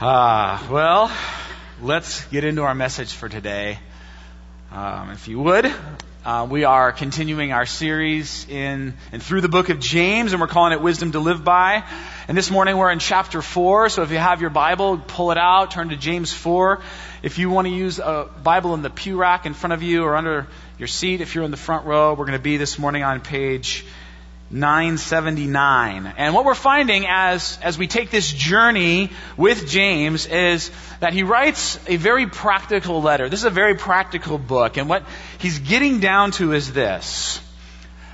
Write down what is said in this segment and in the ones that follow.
Uh, well, let's get into our message for today. Um, if you would, uh, we are continuing our series in and through the book of James, and we're calling it Wisdom to Live By. And this morning we're in chapter four. So if you have your Bible, pull it out, turn to James four. If you want to use a Bible in the pew rack in front of you or under your seat, if you're in the front row, we're going to be this morning on page 979. And what we're finding as, as we take this journey with James is that he writes a very practical letter. This is a very practical book. And what he's getting down to is this.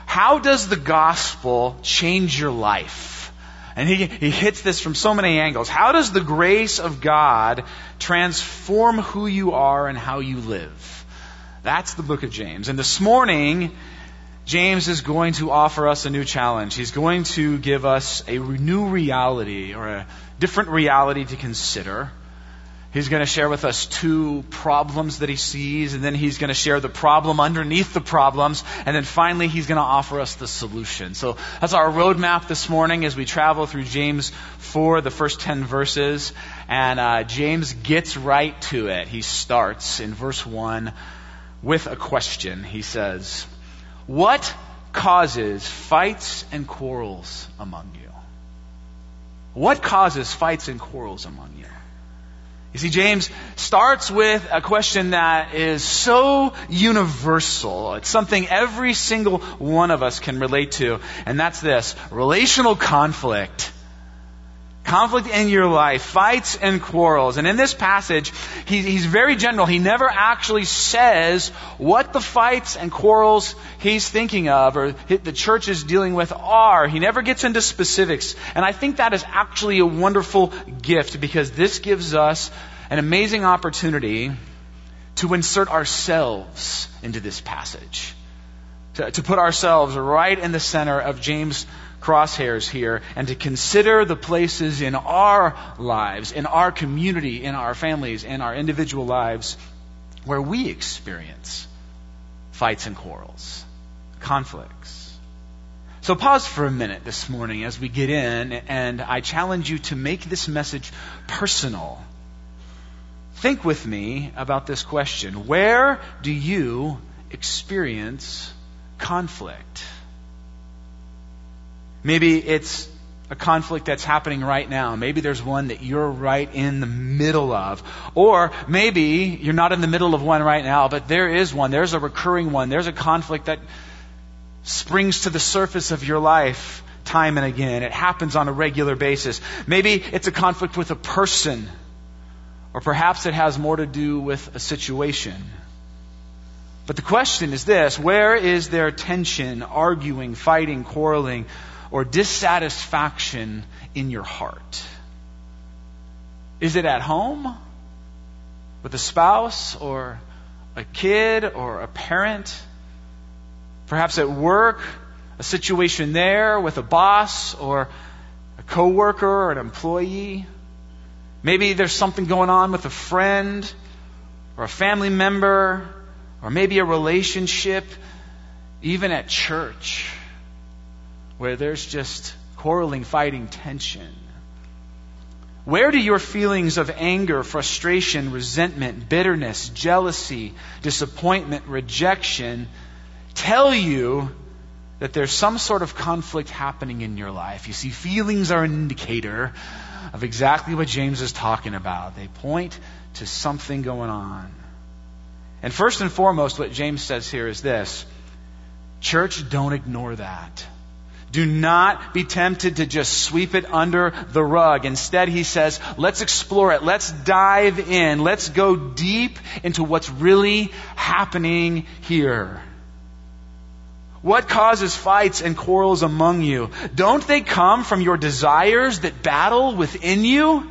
How does the gospel change your life? And he, he hits this from so many angles. How does the grace of God transform who you are and how you live? That's the book of James. And this morning, James is going to offer us a new challenge. He's going to give us a new reality or a different reality to consider. He's going to share with us two problems that he sees, and then he's going to share the problem underneath the problems, and then finally he's going to offer us the solution. So that's our roadmap this morning as we travel through James 4, the first 10 verses. And uh, James gets right to it. He starts in verse 1 with a question. He says, what causes fights and quarrels among you? What causes fights and quarrels among you? You see, James starts with a question that is so universal. It's something every single one of us can relate to, and that's this relational conflict. Conflict in your life, fights and quarrels. And in this passage, he, he's very general. He never actually says what the fights and quarrels he's thinking of or the church is dealing with are. He never gets into specifics. And I think that is actually a wonderful gift because this gives us an amazing opportunity to insert ourselves into this passage. To, to put ourselves right in the center of James' crosshairs here and to consider the places in our lives, in our community, in our families, in our individual lives where we experience fights and quarrels, conflicts. So pause for a minute this morning as we get in, and I challenge you to make this message personal. Think with me about this question Where do you experience conflict? Maybe it's a conflict that's happening right now. Maybe there's one that you're right in the middle of. Or maybe you're not in the middle of one right now, but there is one. There's a recurring one. There's a conflict that springs to the surface of your life time and again. It happens on a regular basis. Maybe it's a conflict with a person. Or perhaps it has more to do with a situation. But the question is this where is there tension, arguing, fighting, quarreling? Or dissatisfaction in your heart? Is it at home with a spouse or a kid or a parent? Perhaps at work, a situation there with a boss or a coworker or an employee. Maybe there's something going on with a friend or a family member or maybe a relationship, even at church where there's just quarreling, fighting, tension? Where do your feelings of anger, frustration, resentment, bitterness, jealousy, disappointment, rejection tell you that there's some sort of conflict happening in your life? You see, feelings are an indicator of exactly what James is talking about. They point to something going on. And first and foremost, what James says here is this Church, don't ignore that. Do not be tempted to just sweep it under the rug. Instead, he says, let's explore it. Let's dive in. Let's go deep into what's really happening here. What causes fights and quarrels among you? Don't they come from your desires that battle within you?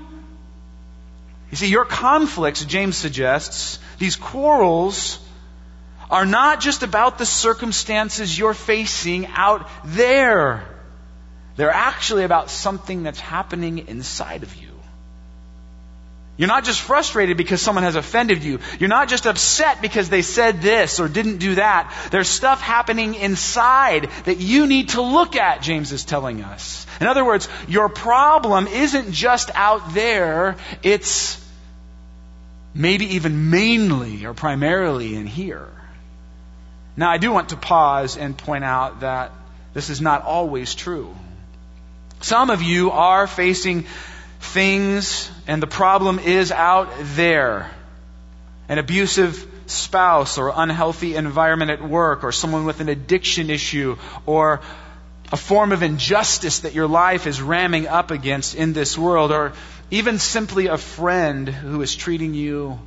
You see, your conflicts, James suggests, these quarrels, are not just about the circumstances you're facing out there. They're actually about something that's happening inside of you. You're not just frustrated because someone has offended you. You're not just upset because they said this or didn't do that. There's stuff happening inside that you need to look at, James is telling us. In other words, your problem isn't just out there, it's maybe even mainly or primarily in here. Now, I do want to pause and point out that this is not always true. Some of you are facing things, and the problem is out there. An abusive spouse, or unhealthy environment at work, or someone with an addiction issue, or a form of injustice that your life is ramming up against in this world, or even simply a friend who is treating you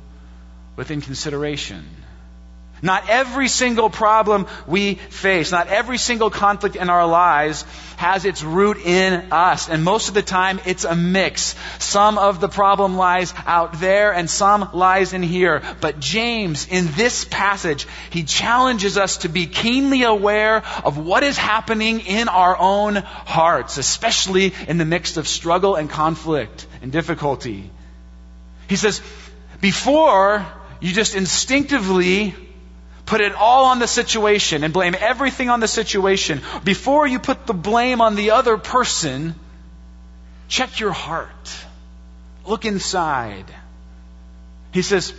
with inconsideration. Not every single problem we face, not every single conflict in our lives has its root in us. And most of the time, it's a mix. Some of the problem lies out there and some lies in here. But James, in this passage, he challenges us to be keenly aware of what is happening in our own hearts, especially in the midst of struggle and conflict and difficulty. He says, before you just instinctively Put it all on the situation and blame everything on the situation. Before you put the blame on the other person, check your heart. Look inside. He says,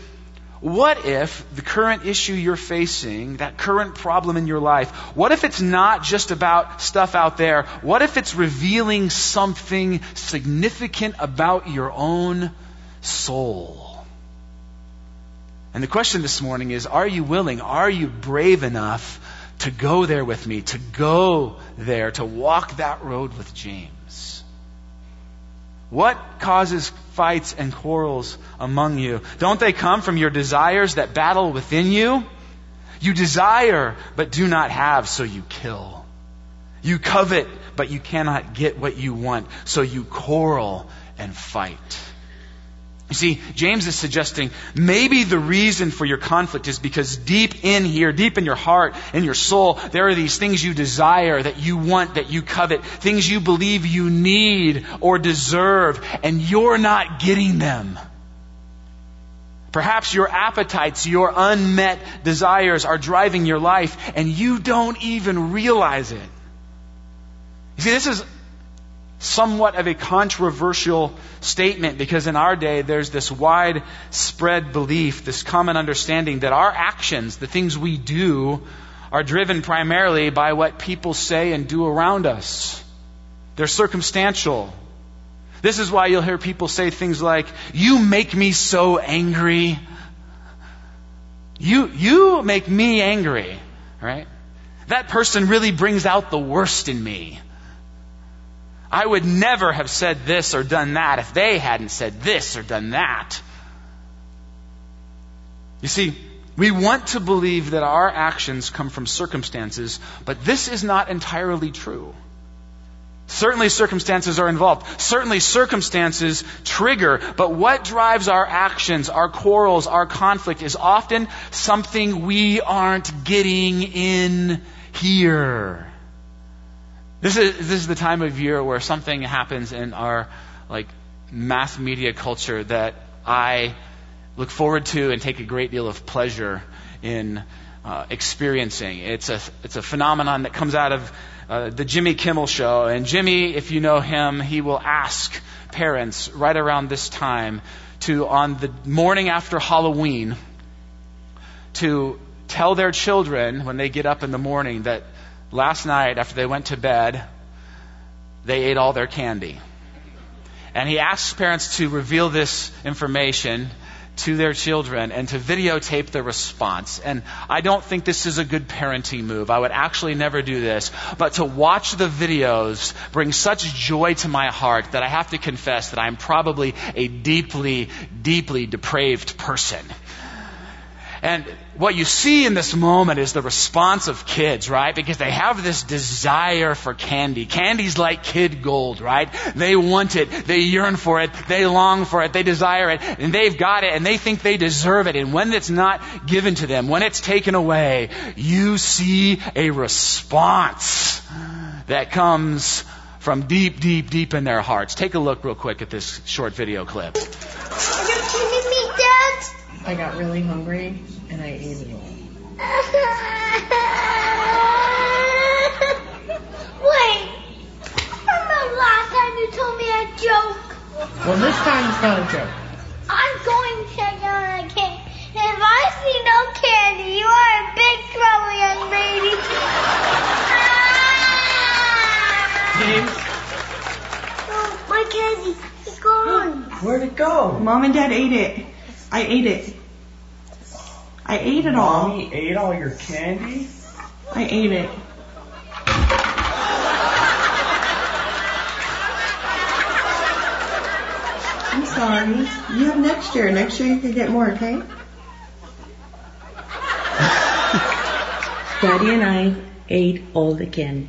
what if the current issue you're facing, that current problem in your life, what if it's not just about stuff out there? What if it's revealing something significant about your own soul? And the question this morning is Are you willing, are you brave enough to go there with me, to go there, to walk that road with James? What causes fights and quarrels among you? Don't they come from your desires that battle within you? You desire, but do not have, so you kill. You covet, but you cannot get what you want, so you quarrel and fight. You see, James is suggesting maybe the reason for your conflict is because deep in here, deep in your heart, in your soul, there are these things you desire, that you want, that you covet, things you believe you need or deserve, and you're not getting them. Perhaps your appetites, your unmet desires are driving your life, and you don't even realize it. You see, this is somewhat of a controversial statement because in our day there's this widespread belief, this common understanding that our actions, the things we do, are driven primarily by what people say and do around us. They're circumstantial. This is why you'll hear people say things like, You make me so angry. You, you make me angry, right? That person really brings out the worst in me. I would never have said this or done that if they hadn't said this or done that. You see, we want to believe that our actions come from circumstances, but this is not entirely true. Certainly circumstances are involved. Certainly circumstances trigger, but what drives our actions, our quarrels, our conflict is often something we aren't getting in here. This is, this is the time of year where something happens in our like mass media culture that I look forward to and take a great deal of pleasure in uh, experiencing. It's a, it's a phenomenon that comes out of uh, the Jimmy Kimmel show. And Jimmy, if you know him, he will ask parents right around this time to, on the morning after Halloween, to tell their children when they get up in the morning that last night after they went to bed, they ate all their candy. And he asks parents to reveal this information to their children and to videotape the response. And I don't think this is a good parenting move. I would actually never do this. But to watch the videos brings such joy to my heart that I have to confess that I'm probably a deeply, deeply depraved person. And what you see in this moment is the response of kids, right? Because they have this desire for candy. Candy's like kid gold, right? They want it. They yearn for it. They long for it. They desire it. And they've got it and they think they deserve it. And when it's not given to them, when it's taken away, you see a response that comes from deep, deep, deep in their hearts. Take a look real quick at this short video clip. I got really hungry and I ate it all. Wait. Remember last time you told me a joke? Well, this time it's not a joke. I'm going to check out again. If I see no candy, you are in big trouble, young lady. James, Oh, my candy. It's gone. Where'd it go? Mom and Dad ate it. I ate it. I ate it all. Mommy ate all your candy? I ate it. I'm sorry. You have next year. Next year you can get more, okay? Daddy and I ate all the candy.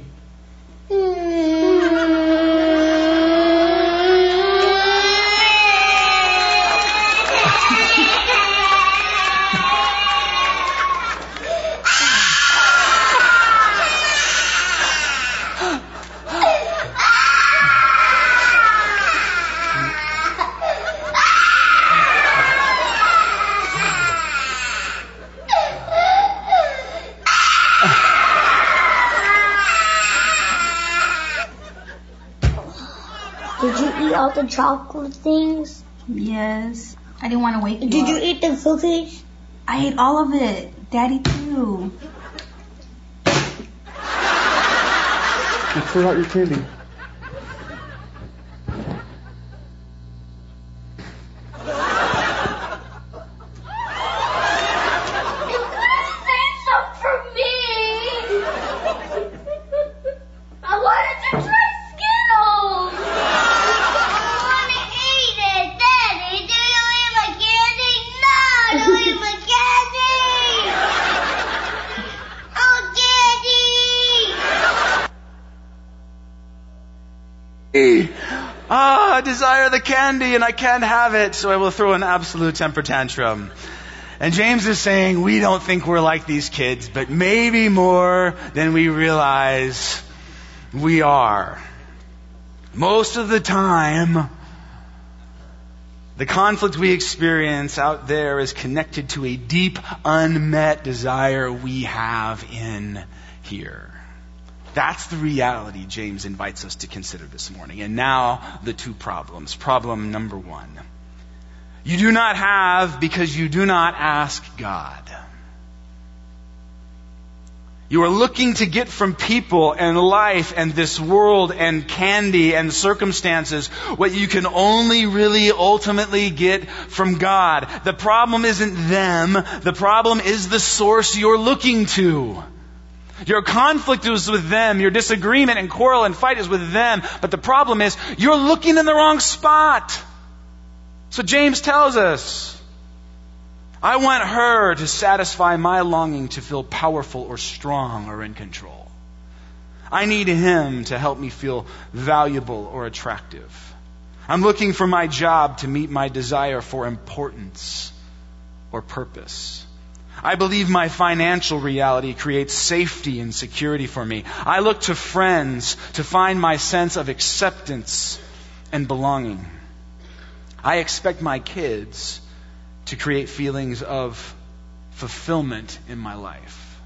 Did you eat all the chocolate things? Yes. I didn't want to wake you Did you eat the cookies? I ate all of it. Daddy too. You forgot your candy. You could have saved some for me. I wanted to try Skittles. I want to eat it. Daddy, do you eat my candy? No, don't eat my candy. Oh, Daddy. Ah, I desire the candy and I can't have it, so I will throw an absolute temper tantrum. And James is saying, we don't think we're like these kids, but maybe more than we realize we are. Most of the time, the conflict we experience out there is connected to a deep, unmet desire we have in here. That's the reality James invites us to consider this morning. And now, the two problems. Problem number one. You do not have because you do not ask God. You are looking to get from people and life and this world and candy and circumstances what you can only really ultimately get from God. The problem isn't them. The problem is the source you're looking to. Your conflict is with them. Your disagreement and quarrel and fight is with them. But the problem is you're looking in the wrong spot. So James tells us, I want her to satisfy my longing to feel powerful or strong or in control. I need him to help me feel valuable or attractive. I'm looking for my job to meet my desire for importance or purpose. I believe my financial reality creates safety and security for me. I look to friends to find my sense of acceptance and belonging. I expect my kids to create feelings of fulfillment in my life.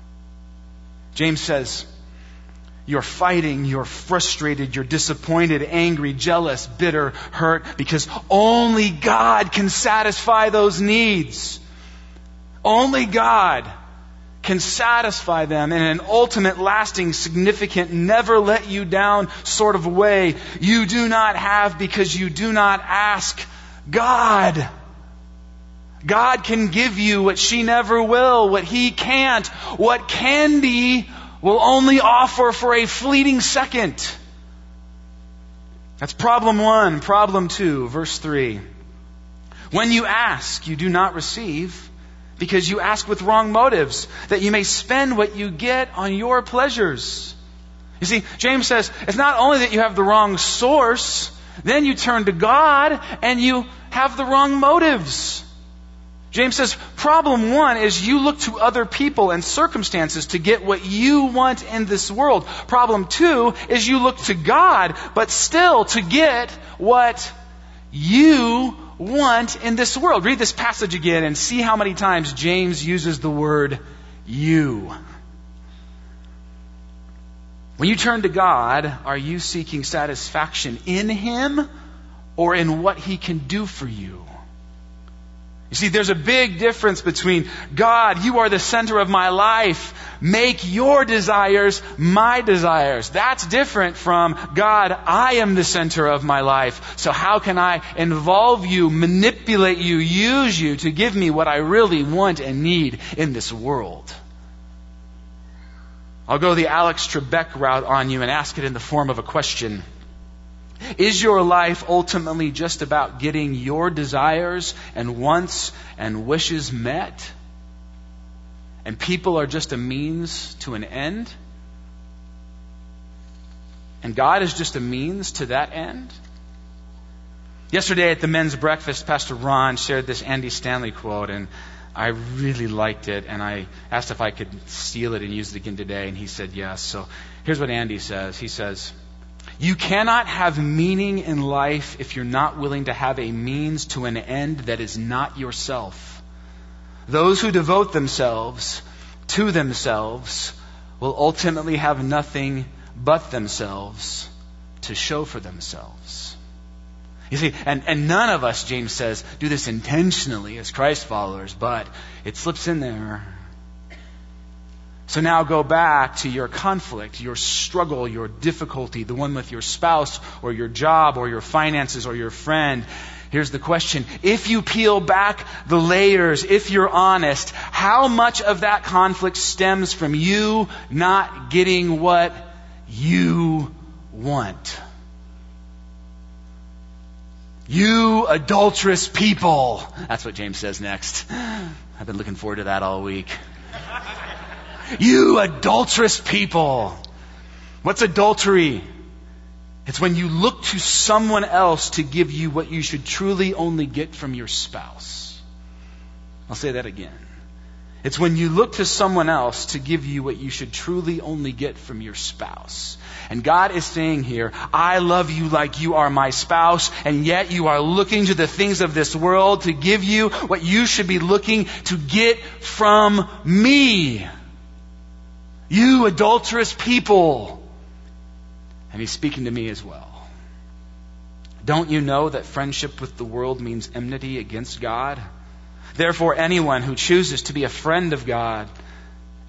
James says, you're fighting, you're frustrated, you're disappointed, angry, jealous, bitter, hurt, because only God can satisfy those needs. Only God can satisfy them in an ultimate, lasting, significant, never let you down sort of way you do not have because you do not ask God. God can give you what she never will, what he can't, what candy will only offer for a fleeting second. That's problem one. Problem two, verse three. When you ask, you do not receive because you ask with wrong motives, that you may spend what you get on your pleasures. You see, James says it's not only that you have the wrong source, then you turn to God and you have the wrong motives. James says problem one is you look to other people and circumstances to get what you want in this world. Problem two is you look to God, but still to get what you want in this world. Read this passage again and see how many times James uses the word you. When you turn to God, are you seeking satisfaction in Him or in what He can do for you? You see, there's a big difference between God, you are the center of my life. Make your desires my desires. That's different from God, I am the center of my life. So how can I involve you, manipulate you, use you to give me what I really want and need in this world? I'll go the Alex Trebek route on you and ask it in the form of a question. Is your life ultimately just about getting your desires and wants and wishes met? And people are just a means to an end? And God is just a means to that end? Yesterday at the men's breakfast, Pastor Ron shared this Andy Stanley quote, and I really liked it, and I asked if I could steal it and use it again today, and he said yes. So here's what Andy says. He says, you cannot have meaning in life if you're not willing to have a means to an end that is not yourself. Those who devote themselves to themselves will ultimately have nothing but themselves to show for themselves. You see, and, and none of us, James says, do this intentionally as Christ followers, but it slips in there so now go back to your conflict, your struggle, your difficulty, the one with your spouse or your job or your finances or your friend. Here's the question. If you peel back the layers, if you're honest, how much of that conflict stems from you not getting what you want? You adulterous people. That's what James says next. I've been looking forward to that all week. You adulterous people. What's adultery? It's when you look to someone else to give you what you should truly only get from your spouse. I'll say that again. It's when you look to someone else to give you what you should truly only get from your spouse. And God is saying here, I love you like you are my spouse, and yet you are looking to the things of this world to give you what you should be looking to get from me. You adulterous people. And he's speaking to me as well. Don't you know that friendship with the world means enmity against God? Therefore, anyone who chooses to be a friend of God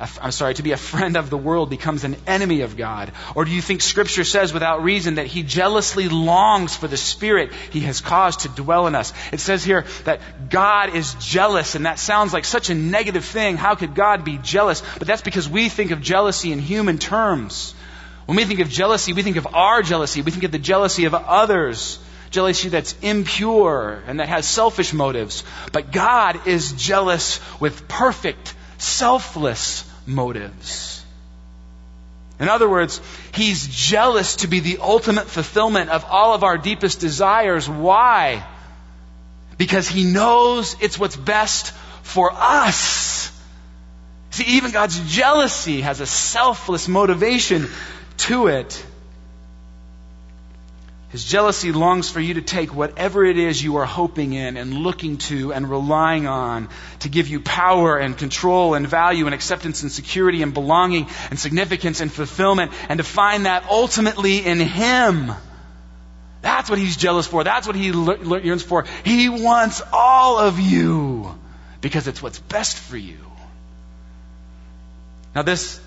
I'm sorry, to be a friend of the world becomes an enemy of God? Or do you think Scripture says without reason that He jealously longs for the Spirit He has caused to dwell in us? It says here that God is jealous, and that sounds like such a negative thing. How could God be jealous? But that's because we think of jealousy in human terms. When we think of jealousy, we think of our jealousy. We think of the jealousy of others. Jealousy that's impure and that has selfish motives. But God is jealous with perfect, selfless motives. In other words, he's jealous to be the ultimate fulfillment of all of our deepest desires. Why? Because he knows it's what's best for us. See, even God's jealousy has a selfless motivation to it. His jealousy longs for you to take whatever it is you are hoping in and looking to and relying on to give you power and control and value and acceptance and security and belonging and significance and fulfillment and to find that ultimately in Him. That's what He's jealous for. That's what He yearns for. He wants all of you because it's what's best for you. Now, this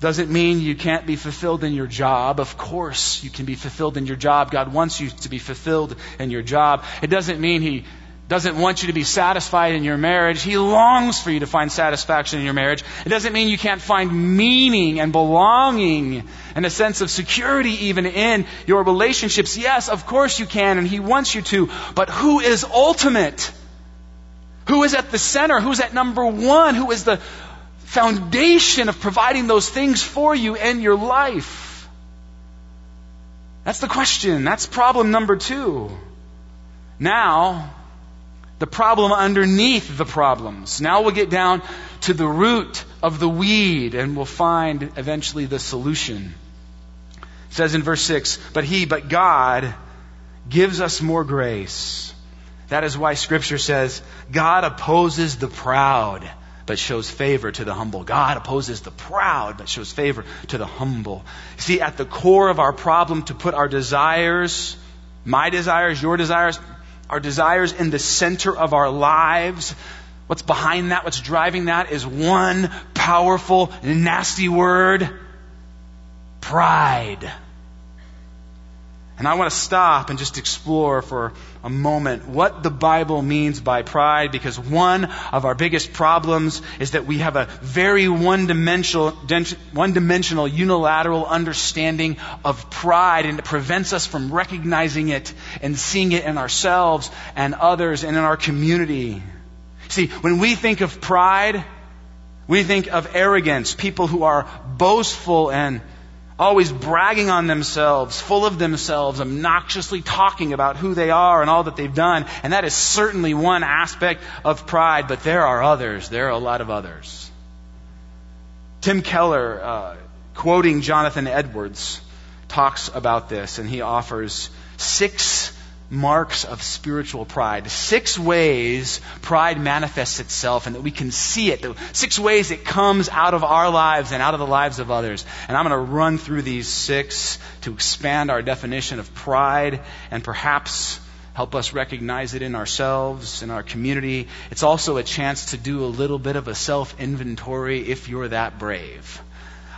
doesn't mean you can't be fulfilled in your job. Of course, you can be fulfilled in your job. God wants you to be fulfilled in your job. It doesn't mean He doesn't want you to be satisfied in your marriage. He longs for you to find satisfaction in your marriage. It doesn't mean you can't find meaning and belonging and a sense of security even in your relationships. Yes, of course you can, and He wants you to. But who is ultimate? Who is at the center? Who's at number one? Who is the foundation of providing those things for you and your life? That's the question. That's problem number two. Now, the problem underneath the problems. Now we'll get down to the root of the weed and we'll find eventually the solution. It says in verse 6, but he, but God, gives us more grace. That is why Scripture says, God opposes the proud, but shows favor to the humble. God opposes the proud, but shows favor to the humble. See, at the core of our problem to put our desires, my desires, your desires, our desires in the center of our lives, what's behind that, what's driving that is one powerful, nasty word pride. And I want to stop and just explore for a moment what the Bible means by pride because one of our biggest problems is that we have a very one-dimensional, one-dimensional unilateral understanding of pride and it prevents us from recognizing it and seeing it in ourselves and others and in our community. See, when we think of pride, we think of arrogance, people who are boastful and always bragging on themselves, full of themselves, obnoxiously talking about who they are and all that they've done. And that is certainly one aspect of pride, but there are others. There are a lot of others. Tim Keller, uh, quoting Jonathan Edwards, talks about this, and he offers six marks of spiritual pride. Six ways pride manifests itself and that we can see it. Six ways it comes out of our lives and out of the lives of others. And I'm going to run through these six to expand our definition of pride and perhaps help us recognize it in ourselves, in our community. It's also a chance to do a little bit of a self inventory if you're that brave.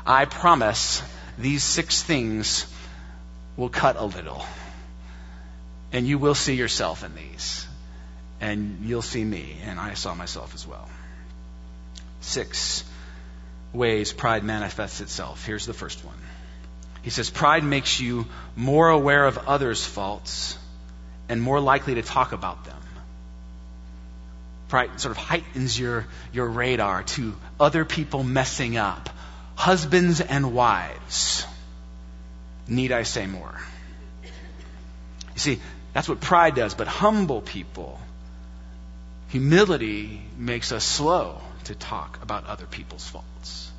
I promise these six things will cut a little. And you will see yourself in these. And you'll see me. And I saw myself as well. Six ways pride manifests itself. Here's the first one. He says, Pride makes you more aware of others' faults and more likely to talk about them. Pride sort of heightens your, your radar to other people messing up. Husbands and wives. Need I say more? You see, that's what pride does. But humble people, humility makes us slow to talk about other people's faults.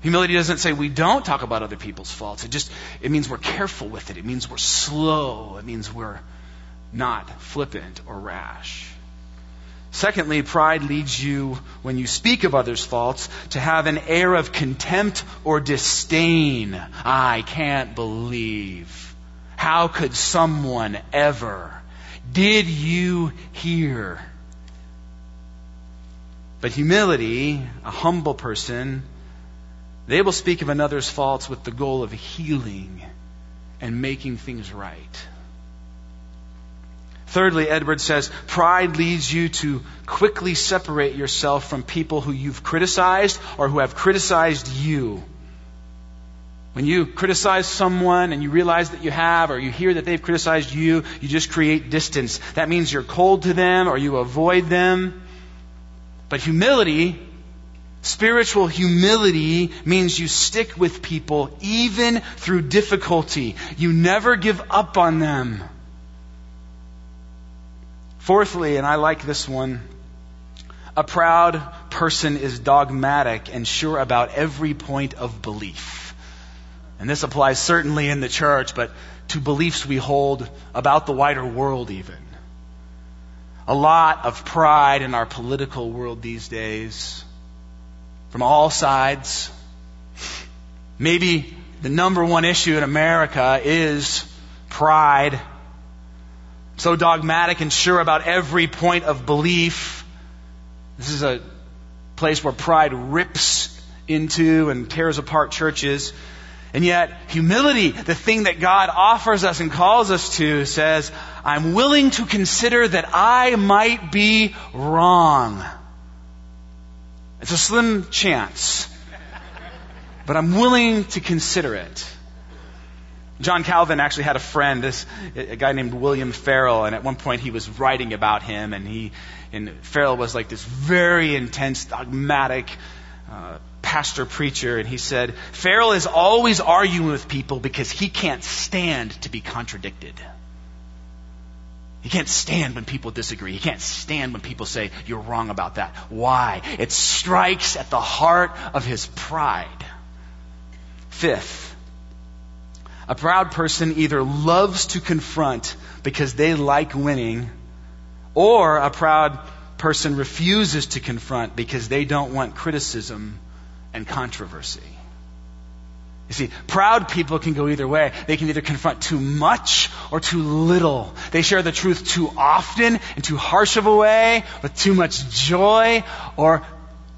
Humility doesn't say we don't talk about other people's faults. It just it means we're careful with it. It means we're slow. It means we're not flippant or rash. Secondly, pride leads you, when you speak of others' faults, to have an air of contempt or disdain. I can't believe how could someone ever? Did you hear? But humility, a humble person, they will speak of another's faults with the goal of healing and making things right. Thirdly, Edwards says, pride leads you to quickly separate yourself from people who you've criticized or who have criticized you. When you criticize someone and you realize that you have, or you hear that they've criticized you, you just create distance. That means you're cold to them or you avoid them. But humility, spiritual humility, means you stick with people even through difficulty. You never give up on them. Fourthly, and I like this one, a proud person is dogmatic and sure about every point of belief. And this applies certainly in the church, but to beliefs we hold about the wider world, even. A lot of pride in our political world these days, from all sides. Maybe the number one issue in America is pride. So dogmatic and sure about every point of belief. This is a place where pride rips into and tears apart churches. And yet, humility, the thing that God offers us and calls us to, says, I'm willing to consider that I might be wrong. It's a slim chance, but I'm willing to consider it. John Calvin actually had a friend, this a guy named William Farel, and at one point he was writing about him, and he and Farel was like this very intense, dogmatic, uh, pastor preacher, and he said, Farel is always arguing with people because he can't stand to be contradicted. He can't stand when people disagree. He can't stand when people say, You're wrong about that. Why? It strikes at the heart of his pride. Fifth, a proud person either loves to confront because they like winning, Or a proud person refuses to confront because they don't want criticism and controversy. You see, proud people can go either way. They can either confront too much or too little. They share the truth too often in too harsh of a way, with too much joy, or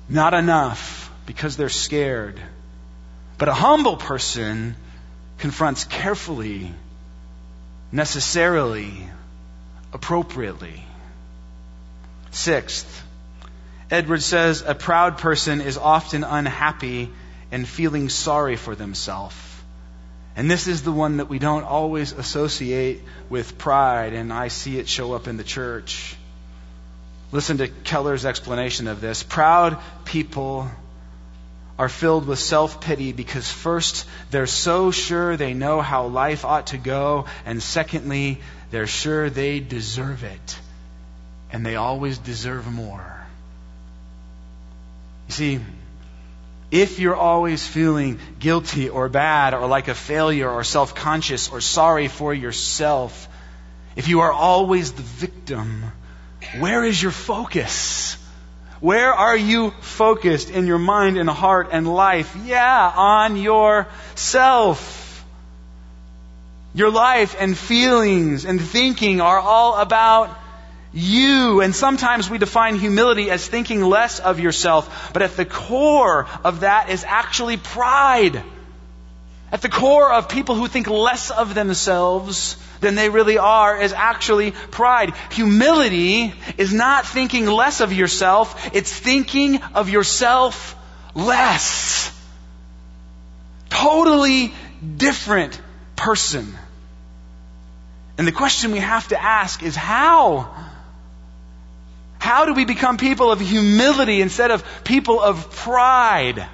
not enough because they're scared. But a humble person confronts carefully, necessarily, appropriately. Sixth, Edwards says a proud person is often unhappy and feeling sorry for themselves. And this is the one that we don't always associate with pride, and I see it show up in the church. Listen to Keller's explanation of this. Proud people are filled with self pity because, first, they're so sure they know how life ought to go, and secondly, they're sure they deserve it. And they always deserve more. You see, if you're always feeling guilty or bad or like a failure or self conscious or sorry for yourself, if you are always the victim, where is your focus? Where are you focused in your mind and heart and life? Yeah, on yourself. Your life and feelings and thinking are all about you. And sometimes we define humility as thinking less of yourself, but at the core of that is actually pride. At the core of people who think less of themselves than they really are is actually pride. Humility is not thinking less of yourself, it's thinking of yourself less. Totally different person. And the question we have to ask is how? How do we become people of humility instead of people of pride?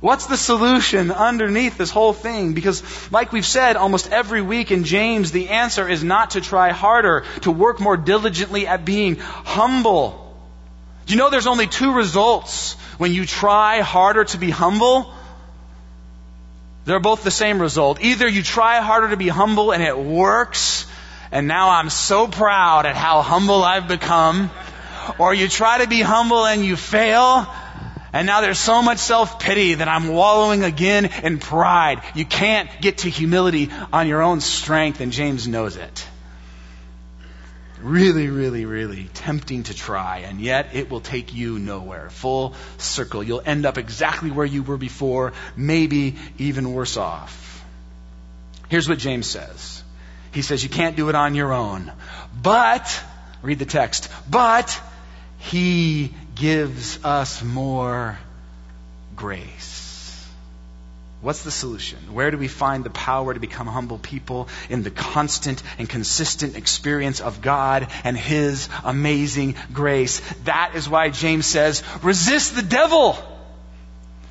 What's the solution underneath this whole thing? Because, like we've said almost every week in James, the answer is not to try harder, to work more diligently at being humble. Do you know there's only two results when you try harder to be humble? They're both the same result. Either you try harder to be humble and it works, and now I'm so proud at how humble I've become or you try to be humble and you fail, and now there's so much self pity that I'm wallowing again in pride. You can't get to humility on your own strength, and James knows it. Really, really, really tempting to try, and yet it will take you nowhere. Full circle. You'll end up exactly where you were before, maybe even worse off. Here's what James says He says, You can't do it on your own. But, read the text, but he gives us more grace. What's the solution? Where do we find the power to become humble people? In the constant and consistent experience of God and His amazing grace. That is why James says, resist the devil.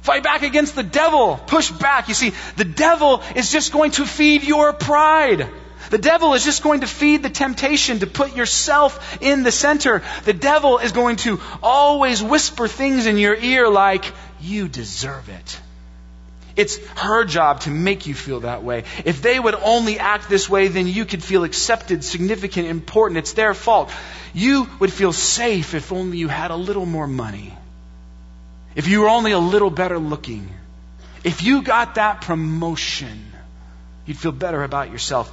Fight back against the devil. Push back. You see, the devil is just going to feed your pride. The devil is just going to feed the temptation to put yourself in the center. The devil is going to always whisper things in your ear like, you deserve it. It's her job to make you feel that way. If they would only act this way, then you could feel accepted, significant, important. It's their fault. You would feel safe if only you had a little more money. If you were only a little better looking. If you got that promotion, you'd feel better about yourself.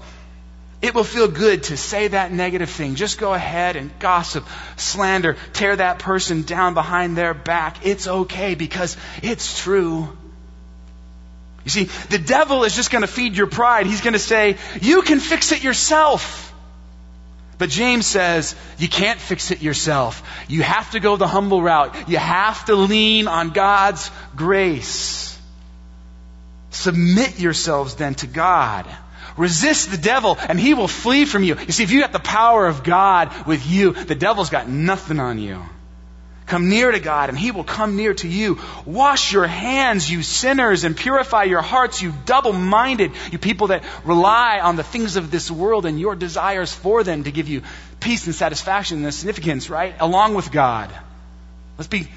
It will feel good to say that negative thing. Just go ahead and gossip, slander, tear that person down behind their back. It's okay because it's true. You see, the devil is just going to feed your pride. He's going to say, you can fix it yourself. But James says, you can't fix it yourself. You have to go the humble route. You have to lean on God's grace. Submit yourselves then to God. Resist the devil and he will flee from you. You see, if you got the power of God with you, the devil's got nothing on you. Come near to God and he will come near to you. Wash your hands, you sinners, and purify your hearts, you double minded, you people that rely on the things of this world and your desires for them to give you peace and satisfaction and significance, right? Along with God. Let's be,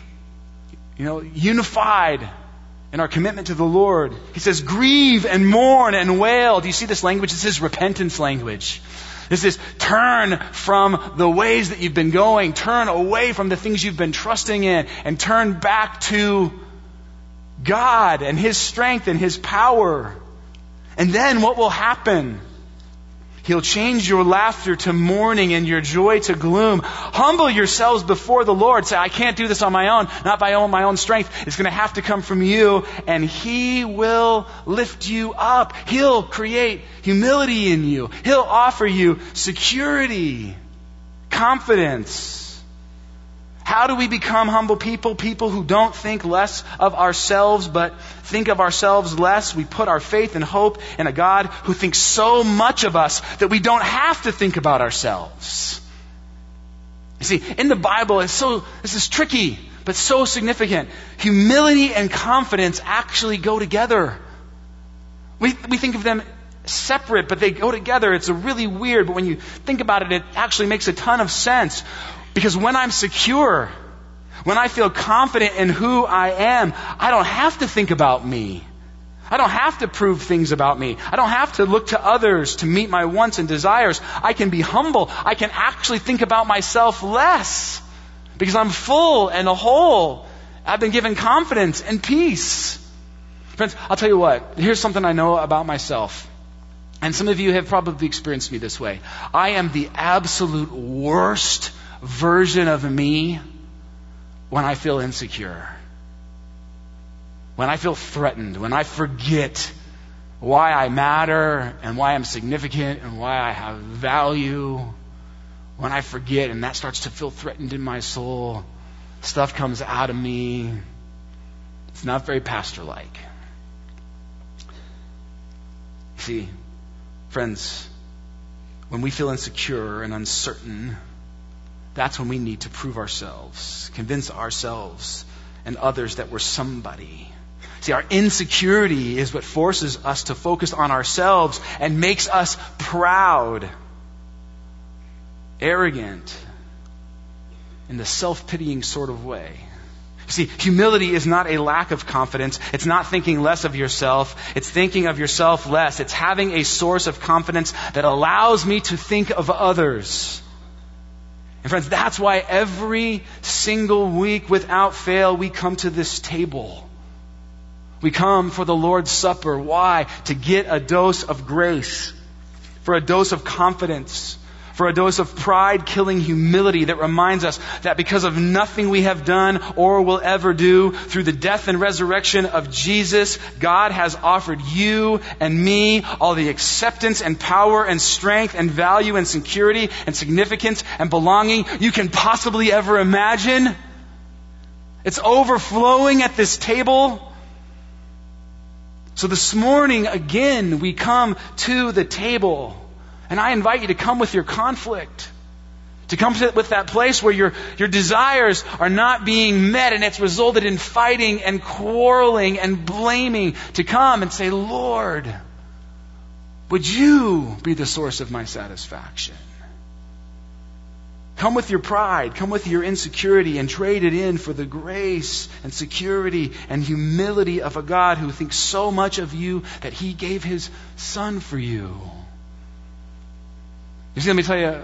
you know, unified in our commitment to the Lord. He says, grieve and mourn and wail. Do you see this language? This is repentance language. This is turn from the ways that you've been going, turn away from the things you've been trusting in, and turn back to God and His strength and His power. And then what will happen? He'll change your laughter to mourning and your joy to gloom. Humble yourselves before the Lord. Say, I can't do this on my own, not by my own strength. It's going to have to come from you, and He will lift you up. He'll create humility in you. He'll offer you security, confidence. How do we become humble people? People who don't think less of ourselves, but think of ourselves less. We put our faith and hope in a God who thinks so much of us that we don't have to think about ourselves. You see, in the Bible, it's so, this is tricky, but so significant. Humility and confidence actually go together. We, we think of them separate, but they go together. It's a really weird, but when you think about it, it actually makes a ton of sense. Because when I'm secure, when I feel confident in who I am, I don't have to think about me. I don't have to prove things about me. I don't have to look to others to meet my wants and desires. I can be humble. I can actually think about myself less because I'm full and whole. I've been given confidence and peace. Friends, I'll tell you what. Here's something I know about myself. And some of you have probably experienced me this way. I am the absolute worst version of me when I feel insecure. When I feel threatened, when I forget why I matter and why I'm significant and why I have value. When I forget and that starts to feel threatened in my soul, stuff comes out of me. It's not very pastor like. See, friends, when we feel insecure and uncertain, that's when we need to prove ourselves, convince ourselves and others that we're somebody. See, our insecurity is what forces us to focus on ourselves and makes us proud, arrogant, in the self pitying sort of way. See, humility is not a lack of confidence. It's not thinking less of yourself. It's thinking of yourself less. It's having a source of confidence that allows me to think of others. And friends, that's why every single week without fail we come to this table. We come for the Lord's Supper. Why? To get a dose of grace, for a dose of confidence, for a dose of pride killing humility that reminds us that because of nothing we have done or will ever do, through the death and resurrection of Jesus, God has offered you and me all the acceptance and power and strength and value and security and significance and belonging you can possibly ever imagine. It's overflowing at this table. So this morning, again, we come to the table and I invite you to come with your conflict. To come with that place where your, your desires are not being met and it's resulted in fighting and quarreling and blaming. To come and say, Lord, would you be the source of my satisfaction? Come with your pride, come with your insecurity, and trade it in for the grace and security and humility of a God who thinks so much of you that he gave his son for you. You see, let me tell you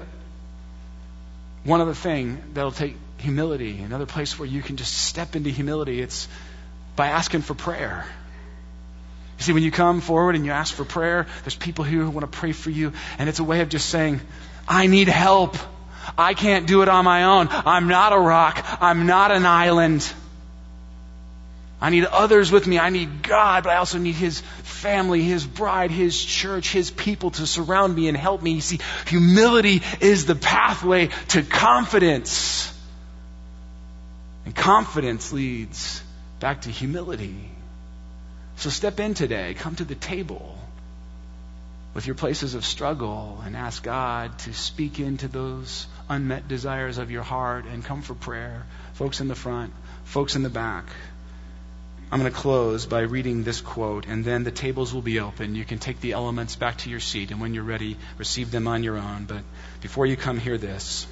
one other thing that'll take humility, another place where you can just step into humility. It's by asking for prayer. You see, when you come forward and you ask for prayer, there's people here who want to pray for you, and it's a way of just saying, I need help. I can't do it on my own. I'm not a rock. I'm not an island. I need others with me. I need God, but I also need His family, His bride, His church, His people to surround me and help me. You see, humility is the pathway to confidence. And confidence leads back to humility. So step in today. Come to the table with your places of struggle and ask God to speak into those unmet desires of your heart and come for prayer. Folks in the front, folks in the back. I'm going to close by reading this quote, and then the tables will be open. You can take the elements back to your seat, and when you're ready, receive them on your own. But before you come, hear this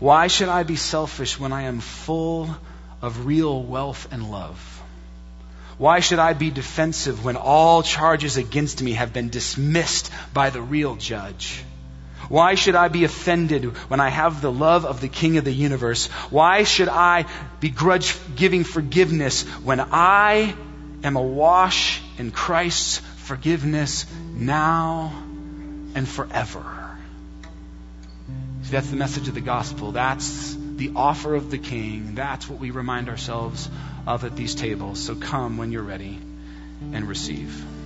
Why should I be selfish when I am full of real wealth and love? Why should I be defensive when all charges against me have been dismissed by the real judge? Why should I be offended when I have the love of the King of the universe? Why should I begrudge giving forgiveness when I am awash in Christ's forgiveness now and forever? See, that's the message of the gospel. That's the offer of the King. That's what we remind ourselves of at these tables. So come when you're ready and receive.